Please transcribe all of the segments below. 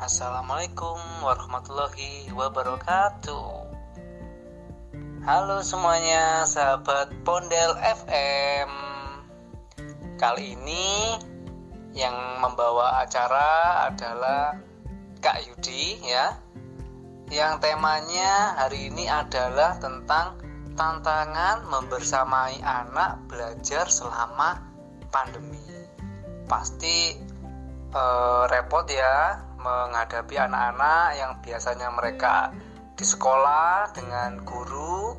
Assalamualaikum warahmatullahi wabarakatuh. Halo semuanya sahabat Pondel FM Kali ini yang membawa acara adalah Kak Yudi ya. Yang temanya hari ini adalah tentang tantangan membersamai anak belajar selama pandemi. Pasti eh, repot ya menghadapi anak-anak yang biasanya mereka di sekolah dengan guru.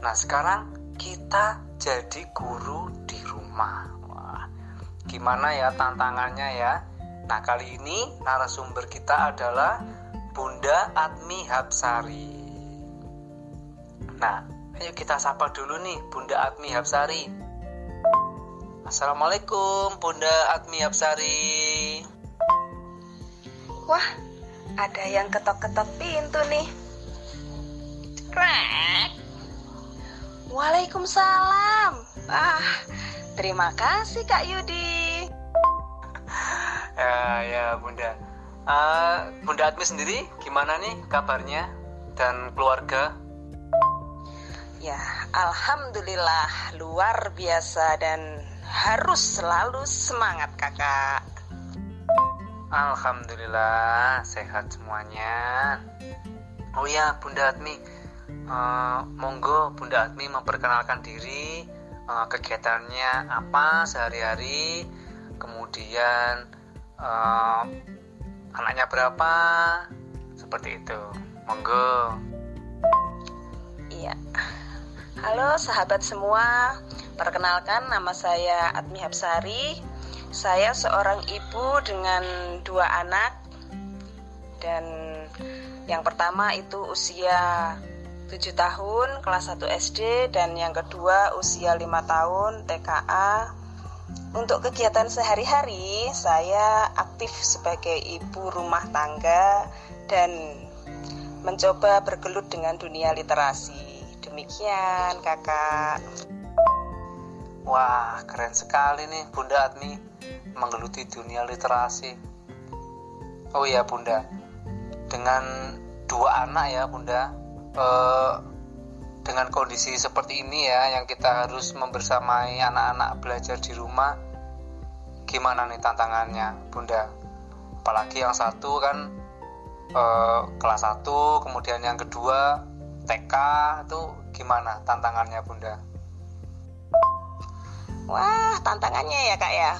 Nah, sekarang kita jadi guru di rumah. Wah, gimana ya tantangannya ya? Nah, kali ini narasumber kita adalah Bunda Atmi Hapsari. Nah, ayo kita sapa dulu nih Bunda Atmi Hapsari. Assalamualaikum Bunda Atmi Hapsari. Wah, ada yang ketok-ketok pintu nih. Krek. Waalaikumsalam. Ah, terima kasih Kak Yudi. Ya, ya Bunda. Uh, Bunda Atmi sendiri gimana nih kabarnya dan keluarga? Ya, alhamdulillah luar biasa dan harus selalu semangat kakak. Alhamdulillah sehat semuanya. Oh ya Bunda Atmi, uh, monggo Bunda Atmi memperkenalkan diri, uh, kegiatannya apa sehari-hari, kemudian uh, anaknya berapa, seperti itu. Monggo. Iya. Halo sahabat semua, perkenalkan nama saya Atmi Hapsari, saya seorang ibu dengan dua anak dan yang pertama itu usia 7 tahun kelas 1 SD dan yang kedua usia 5 tahun TKA. Untuk kegiatan sehari-hari saya aktif sebagai ibu rumah tangga dan mencoba bergelut dengan dunia literasi. Demikian, Kakak. Wah, keren sekali nih Bunda Admi menggeluti dunia literasi. Oh iya bunda, dengan dua anak ya bunda, eh, dengan kondisi seperti ini ya, yang kita harus membersamai anak-anak belajar di rumah, gimana nih tantangannya bunda? Apalagi yang satu kan eh, kelas satu, kemudian yang kedua TK itu gimana tantangannya bunda? Wah tantangannya ya kak ya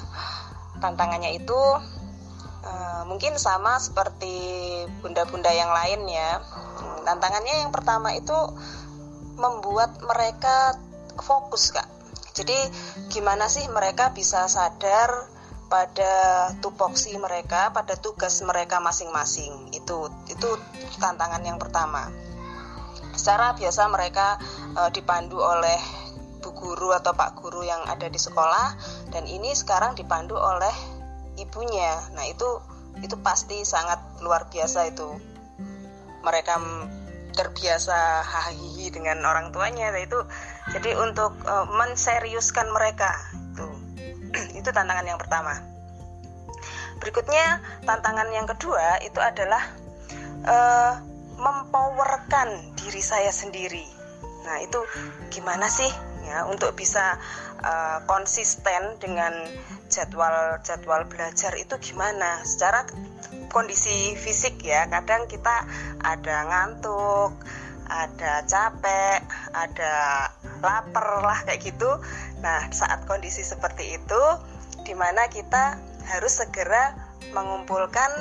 tantangannya itu uh, mungkin sama seperti bunda-bunda yang lain ya. Tantangannya yang pertama itu membuat mereka fokus kak. Jadi gimana sih mereka bisa sadar pada tupoksi mereka, pada tugas mereka masing-masing. Itu itu tantangan yang pertama. Secara biasa mereka uh, dipandu oleh guru atau pak guru yang ada di sekolah dan ini sekarang dipandu oleh ibunya. Nah itu itu pasti sangat luar biasa itu. Mereka terbiasa hahihi dengan orang tuanya nah itu. Jadi untuk uh, menseriuskan mereka itu. Itu tantangan yang pertama. Berikutnya tantangan yang kedua itu adalah uh, mempowerkan diri saya sendiri. Nah itu gimana sih untuk bisa uh, konsisten dengan jadwal-jadwal belajar itu gimana. Secara kondisi fisik ya kadang kita ada ngantuk ada capek ada lapar lah kayak gitu. Nah saat kondisi seperti itu di mana kita harus segera mengumpulkan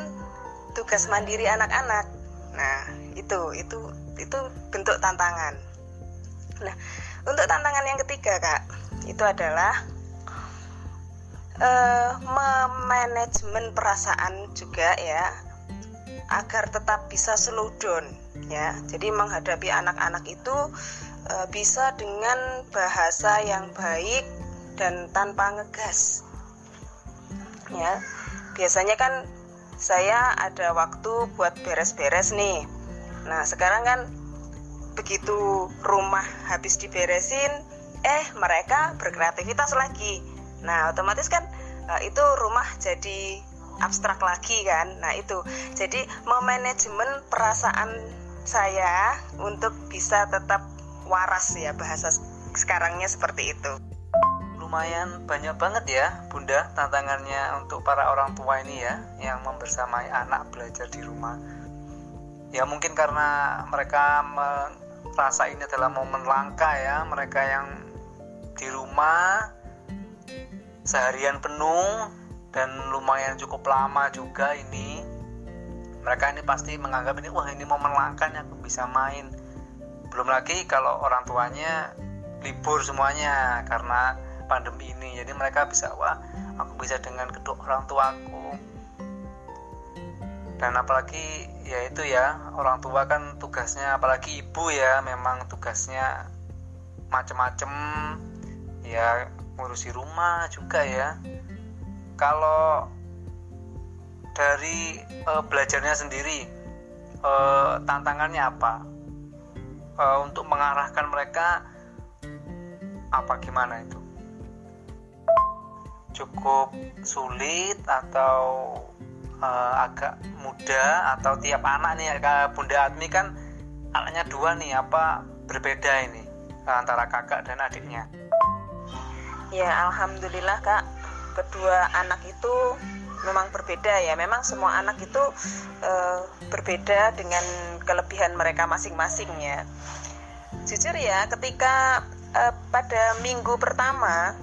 tugas mandiri anak-anak. Nah itu itu itu bentuk tantangan. Nah untuk tantangan yang ketiga kak itu adalah uh, memanajemen perasaan juga ya agar tetap bisa slow down ya. Jadi menghadapi anak-anak itu uh, bisa dengan bahasa yang baik dan tanpa ngegas. Ya biasanya kan saya ada waktu buat beres-beres nih. Nah sekarang kan begitu rumah habis diberesin eh mereka berkreativitas lagi. Nah otomatis kan uh, itu rumah jadi abstrak lagi kan. Nah itu. Jadi memanajemen perasaan saya untuk bisa tetap waras ya bahasa sekarangnya seperti itu. Lumayan banyak banget ya bunda tantangannya untuk para orang tua ini ya yang membersamai anak belajar di rumah. Ya mungkin karena mereka merasa ini adalah momen langka ya. Mereka yang di rumah seharian penuh dan lumayan cukup lama juga ini. Mereka ini pasti menganggap ini wah ini momen langka nih aku bisa main. Belum lagi kalau orang tuanya libur semuanya karena pandemi ini. Jadi mereka bisa wah aku bisa dengan kedua orang tuaku dan apalagi ya itu ya orang tua kan tugasnya apalagi ibu ya memang tugasnya macem-macem ya ngurusi rumah juga ya. Kalau dari uh, belajarnya sendiri uh, tantangannya apa? Uh, untuk mengarahkan mereka apa gimana itu? Cukup sulit atau uh, agak mudah atau tiap anak nih ya Bunda Admi kan anaknya dua nih apa berbeda ini antara kakak dan adiknya ya alhamdulillah kak kedua anak itu memang berbeda ya. Memang semua anak itu uh, berbeda dengan kelebihan mereka masing-masing ya. Jujur ya, ketika uh, pada minggu pertama,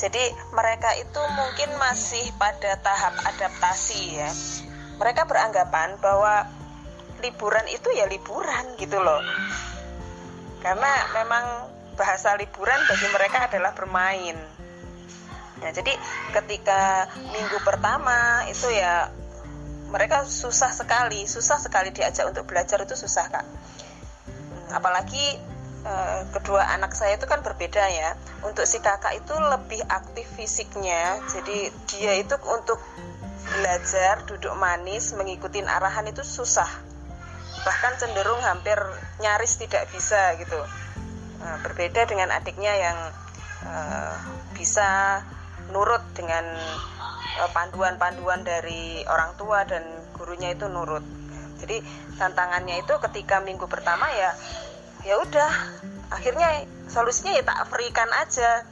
jadi mereka itu mungkin masih pada tahap adaptasi ya. Mereka beranggapan bahwa liburan itu ya liburan gitu loh. Karena memang bahasa liburan bagi mereka adalah bermain Nah, jadi ketika minggu pertama itu ya mereka susah sekali, susah sekali diajak untuk belajar itu susah kak. Hmm, apalagi eh, kedua anak saya itu kan berbeda ya. Untuk si kakak itu lebih aktif fisiknya, jadi dia itu untuk belajar duduk manis mengikuti arahan itu susah. Bahkan cenderung hampir nyaris tidak bisa gitu. Nah, berbeda dengan adiknya yang uh, bisa nurut dengan eh, panduan-panduan dari orang tua dan gurunya itu nurut. Jadi tantangannya itu ketika minggu pertama ya ya udah akhirnya solusinya ya tak freekan aja.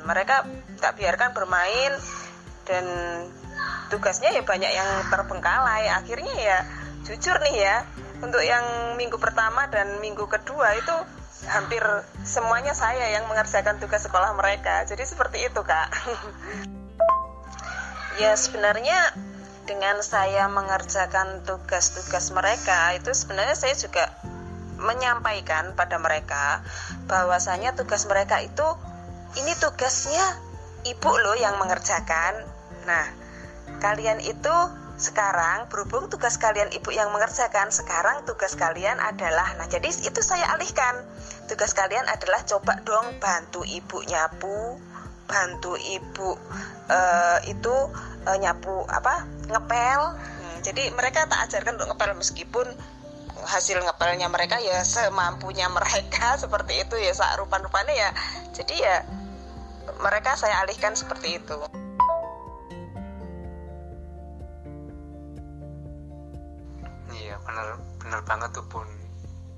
Mereka tak biarkan bermain dan tugasnya ya banyak yang terbengkalai. Akhirnya ya jujur nih ya untuk yang minggu pertama dan minggu kedua itu hampir semuanya saya yang mengerjakan tugas sekolah mereka. Jadi seperti itu, Kak. ya, sebenarnya dengan saya mengerjakan tugas-tugas mereka itu sebenarnya saya juga menyampaikan pada mereka bahwasanya tugas mereka itu ini tugasnya ibu loh yang mengerjakan. Nah, kalian itu sekarang berhubung tugas kalian ibu yang mengerjakan, sekarang tugas kalian adalah nah jadi itu saya alihkan. Tugas kalian adalah coba dong bantu ibu nyapu, bantu ibu uh, itu uh, nyapu apa? ngepel. Hmm, jadi mereka tak ajarkan untuk ngepel meskipun hasil ngepelnya mereka ya semampunya mereka seperti itu ya saat rupan-rupanya ya. Jadi ya mereka saya alihkan seperti itu. bener bener banget tuh pun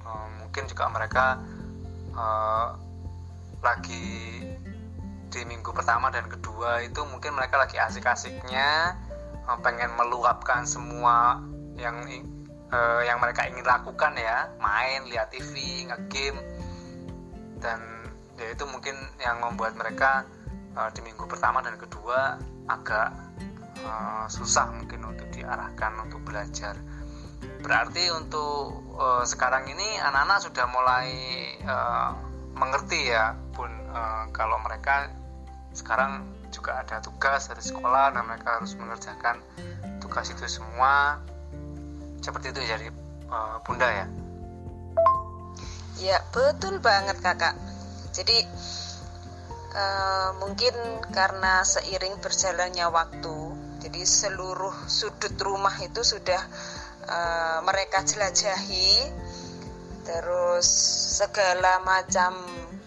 uh, mungkin juga mereka uh, lagi di minggu pertama dan kedua itu mungkin mereka lagi asik-asiknya uh, pengen meluapkan semua yang uh, yang mereka ingin lakukan ya main lihat TV ngegame. Dan ya itu mungkin yang membuat mereka uh, di minggu pertama dan kedua agak uh, susah mungkin untuk diarahkan untuk belajar. Berarti untuk uh, sekarang ini anak-anak sudah mulai uh, mengerti ya pun uh, kalau mereka sekarang juga ada tugas dari sekolah dan mereka harus mengerjakan tugas itu semua seperti itu jadi uh, bunda ya? Ya betul banget kakak. Jadi uh, mungkin karena seiring berjalannya waktu jadi seluruh sudut rumah itu sudah uh, mereka jelajahi. Terus segala macam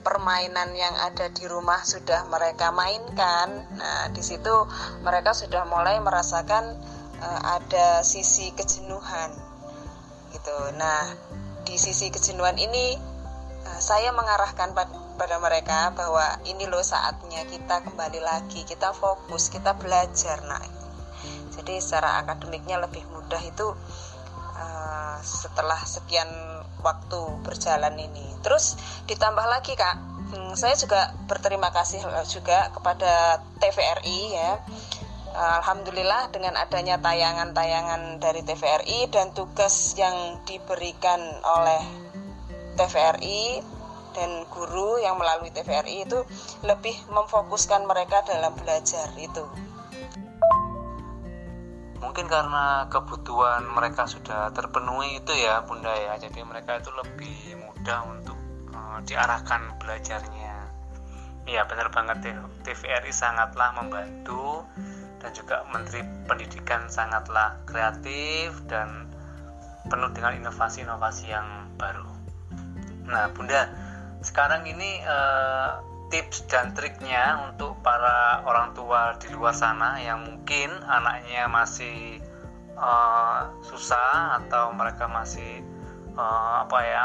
permainan yang ada di rumah sudah mereka mainkan. Nah, di situ mereka sudah mulai merasakan uh, ada sisi kejenuhan. Gitu. Nah, di sisi kejenuhan ini uh, saya mengarahkan pada mereka bahwa ini loh saatnya kita kembali lagi, kita fokus, kita belajar. Nah, jadi secara akademiknya lebih mudah itu uh, setelah sekian waktu berjalan ini. Terus ditambah lagi kak, hmm, saya juga berterima kasih juga kepada TVRI ya. Alhamdulillah dengan adanya tayangan-tayangan dari TVRI dan tugas yang diberikan oleh TVRI dan guru yang melalui TVRI itu lebih memfokuskan mereka dalam belajar itu. Mungkin karena kebutuhan mereka sudah terpenuhi itu ya bunda ya. Jadi mereka itu lebih mudah untuk uh, diarahkan belajarnya. Iya benar banget ya TVRI sangatlah membantu dan juga Menteri Pendidikan sangatlah kreatif dan penuh dengan inovasi-inovasi yang baru. Nah bunda sekarang ini uh, tips dan triknya untuk para orang tua di luar sana yang mungkin anaknya masih uh, susah atau mereka masih uh, apa ya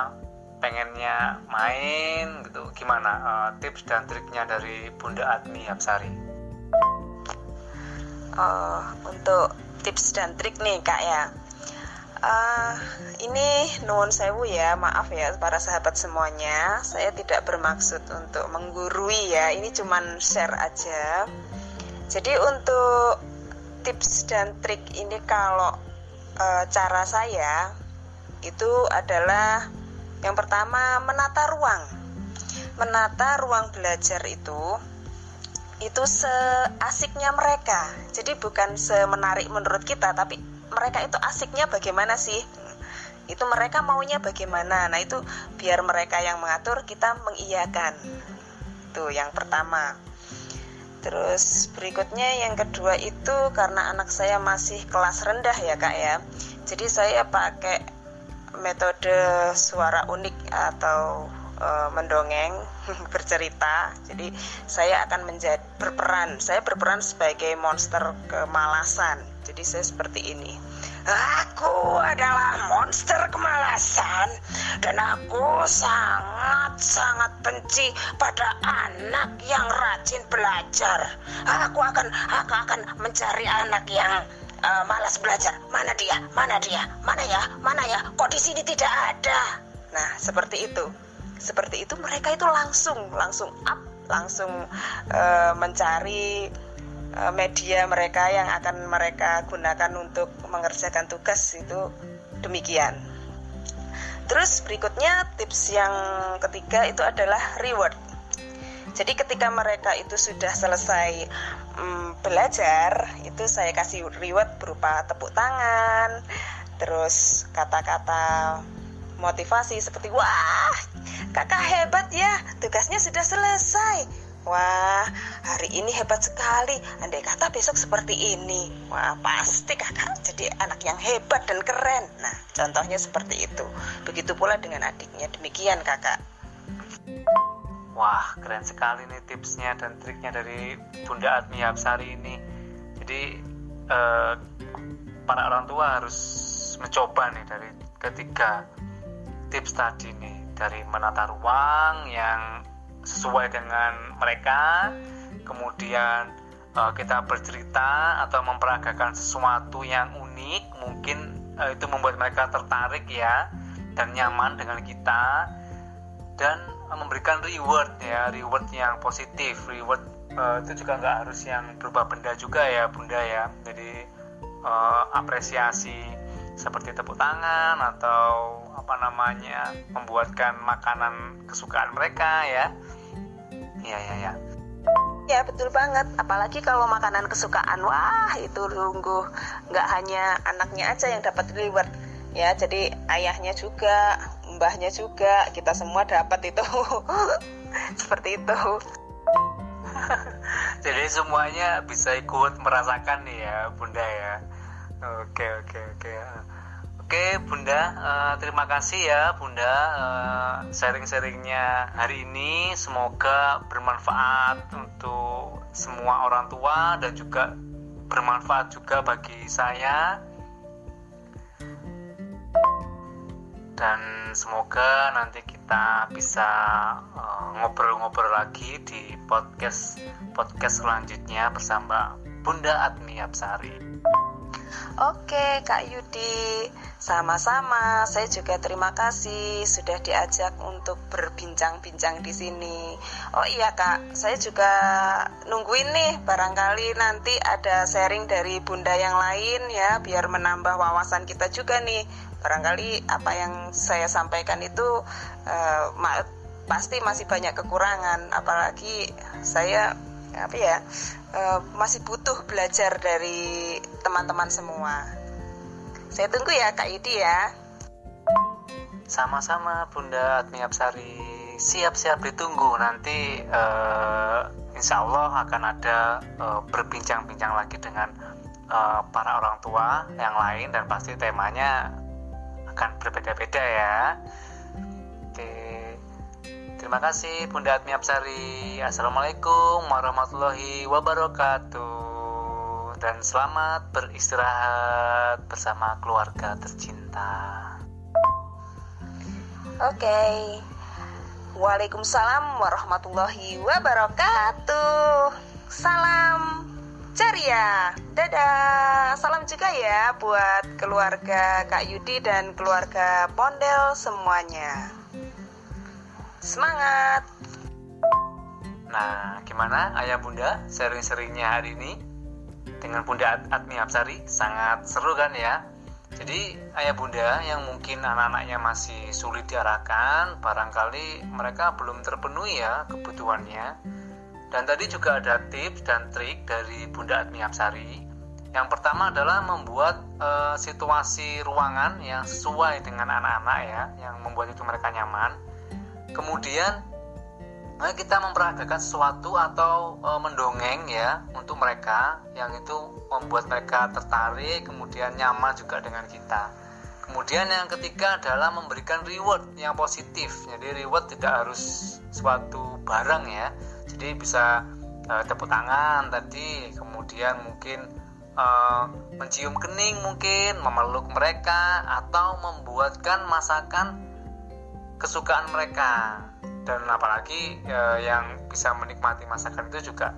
pengennya main gitu. Gimana uh, tips dan triknya dari Bunda Admi Hapsari uh, untuk tips dan trik nih kak ya Uh, ini nuwun sewu ya, maaf ya para sahabat semuanya. Saya tidak bermaksud untuk menggurui ya, ini cuman share aja. Jadi untuk tips dan trik ini kalau uh, cara saya itu adalah yang pertama menata ruang. Menata ruang belajar itu itu seasiknya mereka. Jadi bukan semenarik menurut kita tapi mereka itu asiknya bagaimana sih? Itu mereka maunya bagaimana? Nah itu biar mereka yang mengatur kita mengiyakan. Tuh yang pertama. Terus berikutnya yang kedua itu karena anak saya masih kelas rendah ya kak ya. Jadi saya pakai metode suara unik atau e, mendongeng bercerita jadi saya akan menjadi berperan saya berperan sebagai monster kemalasan jadi saya seperti ini. Aku adalah monster kemalasan dan aku sangat-sangat benci pada anak yang rajin belajar. Aku akan aku akan mencari anak yang uh, malas belajar. Mana dia? Mana dia? Mana ya? Mana ya? Kok di sini tidak ada? Nah, seperti itu. Seperti itu mereka itu langsung langsung up, langsung uh, mencari Eh, media mereka yang akan mereka gunakan untuk mengerjakan tugas itu demikian. Terus berikutnya tips yang ketiga itu adalah reward. Jadi ketika mereka itu sudah selesai um, belajar, itu saya kasih reward berupa tepuk tangan, terus kata-kata motivasi seperti wah kakak hebat ya tugasnya sudah selesai Wah, hari ini hebat sekali. Andai kata besok seperti ini. Wah, pasti kakak jadi anak yang hebat dan keren. Nah, contohnya seperti itu. Begitu pula dengan adiknya. Demikian kakak. Wah, keren sekali nih tipsnya dan triknya dari Bunda Admi Hapsari ini. Jadi, eh, para orang tua harus mencoba nih dari ketiga tips tadi nih. Dari menata ruang yang sesuai dengan mereka. Kemudian uh, kita bercerita atau memperagakan sesuatu yang unik mungkin uh, itu membuat mereka tertarik ya dan nyaman dengan kita dan uh, memberikan reward ya reward yang positif. Reward uh, itu juga nggak harus yang berupa benda juga ya bunda ya. Jadi uh, apresiasi seperti tepuk tangan atau apa namanya membuatkan makanan kesukaan mereka ya iya iya iya Ya betul banget, apalagi kalau makanan kesukaan, wah itu sungguh nggak hanya anaknya aja yang dapat reward, ya jadi ayahnya juga, mbahnya juga, kita semua dapat itu, seperti itu. jadi semuanya bisa ikut merasakan nih ya bunda ya. Oke oke oke. Oke Bunda, uh, terima kasih ya Bunda uh, sharing-sharingnya hari ini. Semoga bermanfaat untuk semua orang tua dan juga bermanfaat juga bagi saya. Dan semoga nanti kita bisa ngobrol-ngobrol uh, lagi di podcast podcast selanjutnya bersama Bunda Admi Absari. Oke, Kak Yudi, sama-sama. Saya juga terima kasih sudah diajak untuk berbincang-bincang di sini. Oh iya, Kak, saya juga nungguin nih. Barangkali nanti ada sharing dari Bunda yang lain ya, biar menambah wawasan kita juga nih. Barangkali apa yang saya sampaikan itu uh, pasti masih banyak kekurangan, apalagi saya apa ya uh, masih butuh belajar dari teman-teman semua. Saya tunggu ya Kak Yudi ya. Sama-sama Bunda Admi Absari. Siap-siap ditunggu nanti uh, Insya Allah akan ada uh, berbincang-bincang lagi dengan uh, para orang tua yang lain dan pasti temanya akan berbeda-beda ya. Terima kasih Bunda Admi Absari. Assalamualaikum warahmatullahi wabarakatuh. Dan selamat beristirahat bersama keluarga tercinta. Oke. Okay. Waalaikumsalam warahmatullahi wabarakatuh. Salam ceria. Dadah. Salam juga ya buat keluarga Kak Yudi dan keluarga Pondel semuanya. Semangat! Nah, gimana ayah bunda sering-seringnya hari ini? Dengan bunda Admi Absari, sangat seru kan ya? Jadi ayah bunda yang mungkin anak-anaknya masih sulit diarahkan, barangkali mereka belum terpenuhi ya kebutuhannya. Dan tadi juga ada tips dan trik dari Bunda Admi Absari. Yang pertama adalah membuat e, situasi ruangan yang sesuai dengan anak-anak ya, yang membuat itu mereka nyaman kemudian nah kita memperagakan sesuatu atau e, mendongeng ya untuk mereka yang itu membuat mereka tertarik kemudian nyaman juga dengan kita. Kemudian yang ketiga adalah memberikan reward yang positif. Jadi reward tidak harus suatu barang ya. Jadi bisa e, tepuk tangan tadi kemudian mungkin e, mencium kening mungkin memeluk mereka atau membuatkan masakan kesukaan mereka dan apalagi eh, yang bisa menikmati masakan itu juga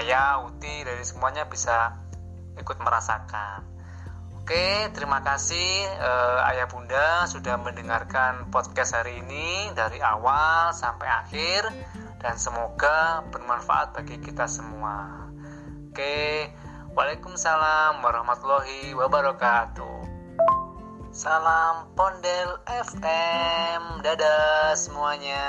ayah, uti dari semuanya bisa ikut merasakan. Oke, terima kasih eh, ayah bunda sudah mendengarkan podcast hari ini dari awal sampai akhir dan semoga bermanfaat bagi kita semua. Oke, Waalaikumsalam warahmatullahi wabarakatuh. Salam Pondel FM. Dadah semuanya.